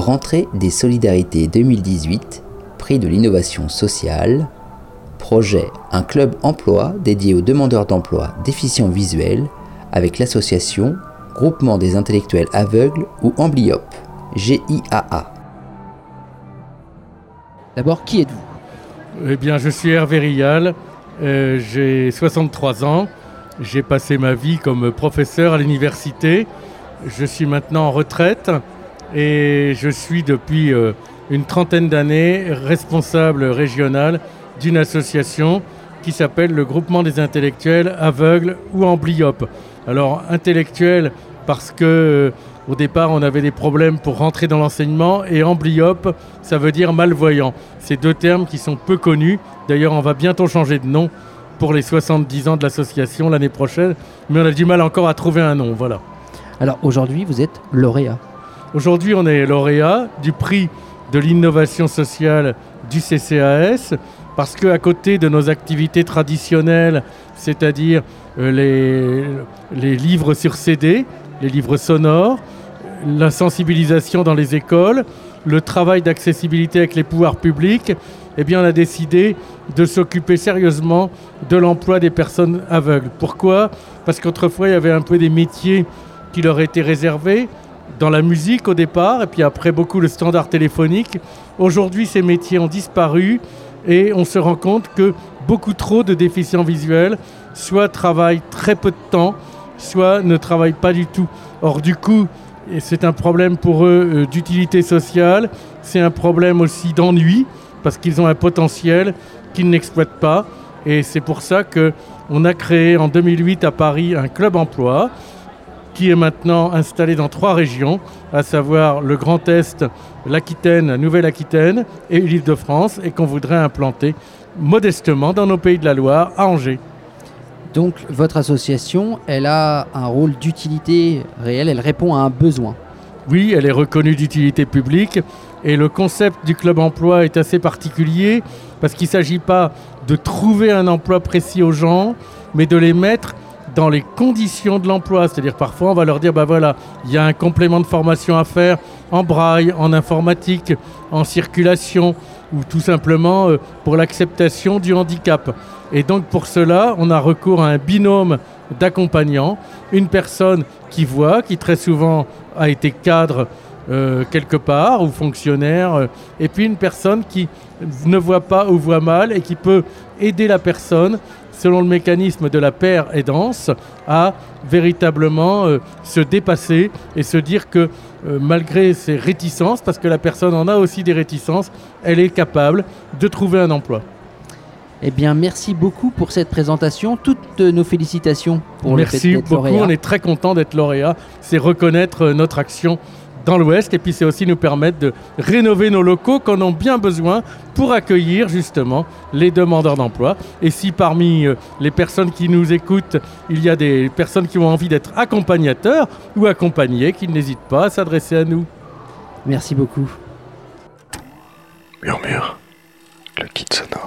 Rentrée des Solidarités 2018, prix de l'innovation sociale, projet Un club emploi dédié aux demandeurs d'emploi déficients visuels avec l'association Groupement des intellectuels aveugles ou Ambliop, GIAA. D'abord, qui êtes-vous? Eh bien, je suis Hervé Rial, euh, j'ai 63 ans, j'ai passé ma vie comme professeur à l'université, je suis maintenant en retraite et je suis depuis euh, une trentaine d'années responsable régional d'une association qui s'appelle le Groupement des intellectuels aveugles ou amblyopes. Alors intellectuel parce que euh, au départ on avait des problèmes pour rentrer dans l'enseignement et amblyope ça veut dire malvoyant. C'est deux termes qui sont peu connus. D'ailleurs on va bientôt changer de nom pour les 70 ans de l'association l'année prochaine, mais on a du mal encore à trouver un nom, voilà. Alors aujourd'hui vous êtes lauréat. Aujourd'hui on est lauréat du prix de l'innovation sociale du CCAS parce qu'à côté de nos activités traditionnelles, c'est-à-dire euh, les, les livres sur CD, les livres sonores, la sensibilisation dans les écoles, le travail d'accessibilité avec les pouvoirs publics, eh bien, on a décidé de s'occuper sérieusement de l'emploi des personnes aveugles. Pourquoi? Parce qu'autrefois, il y avait un peu des métiers qui leur étaient réservés, dans la musique au départ, et puis après beaucoup le standard téléphonique. Aujourd'hui, ces métiers ont disparu et on se rend compte que beaucoup trop de déficients visuels soit travaillent très peu de temps, soit ne travaillent pas du tout. Or, du coup, c'est un problème pour eux euh, d'utilité sociale, c'est un problème aussi d'ennui, parce qu'ils ont un potentiel qu'ils n'exploitent pas. Et c'est pour ça qu'on a créé en 2008 à Paris un club emploi qui est maintenant installé dans trois régions, à savoir le Grand Est, l'Aquitaine, la Nouvelle-Aquitaine et l'Île-de-France, et qu'on voudrait implanter modestement dans nos pays de la Loire, à Angers. Donc votre association, elle a un rôle d'utilité réelle, elle répond à un besoin. Oui, elle est reconnue d'utilité publique et le concept du club emploi est assez particulier parce qu'il ne s'agit pas de trouver un emploi précis aux gens, mais de les mettre dans les conditions de l'emploi. C'est-à-dire parfois on va leur dire, bah voilà, il y a un complément de formation à faire en braille, en informatique, en circulation ou tout simplement euh, pour l'acceptation du handicap. Et donc pour cela, on a recours à un binôme d'accompagnants, une personne qui voit, qui très souvent a été cadre euh, quelque part ou fonctionnaire, euh, et puis une personne qui ne voit pas ou voit mal et qui peut aider la personne selon le mécanisme de la paire aidance à véritablement euh, se dépasser et se dire que malgré ses réticences, parce que la personne en a aussi des réticences, elle est capable de trouver un emploi. Eh bien, merci beaucoup pour cette présentation. Toutes nos félicitations pour merci le fait beaucoup. On est très content d'être lauréat. C'est reconnaître notre action dans l'Ouest et puis c'est aussi nous permettre de rénover nos locaux qu'on a bien besoin pour accueillir justement les demandeurs d'emploi. Et si parmi euh, les personnes qui nous écoutent, il y a des personnes qui ont envie d'être accompagnateurs ou accompagnés, qu'ils n'hésitent pas à s'adresser à nous. Merci beaucoup. Murmure, le kit sonore.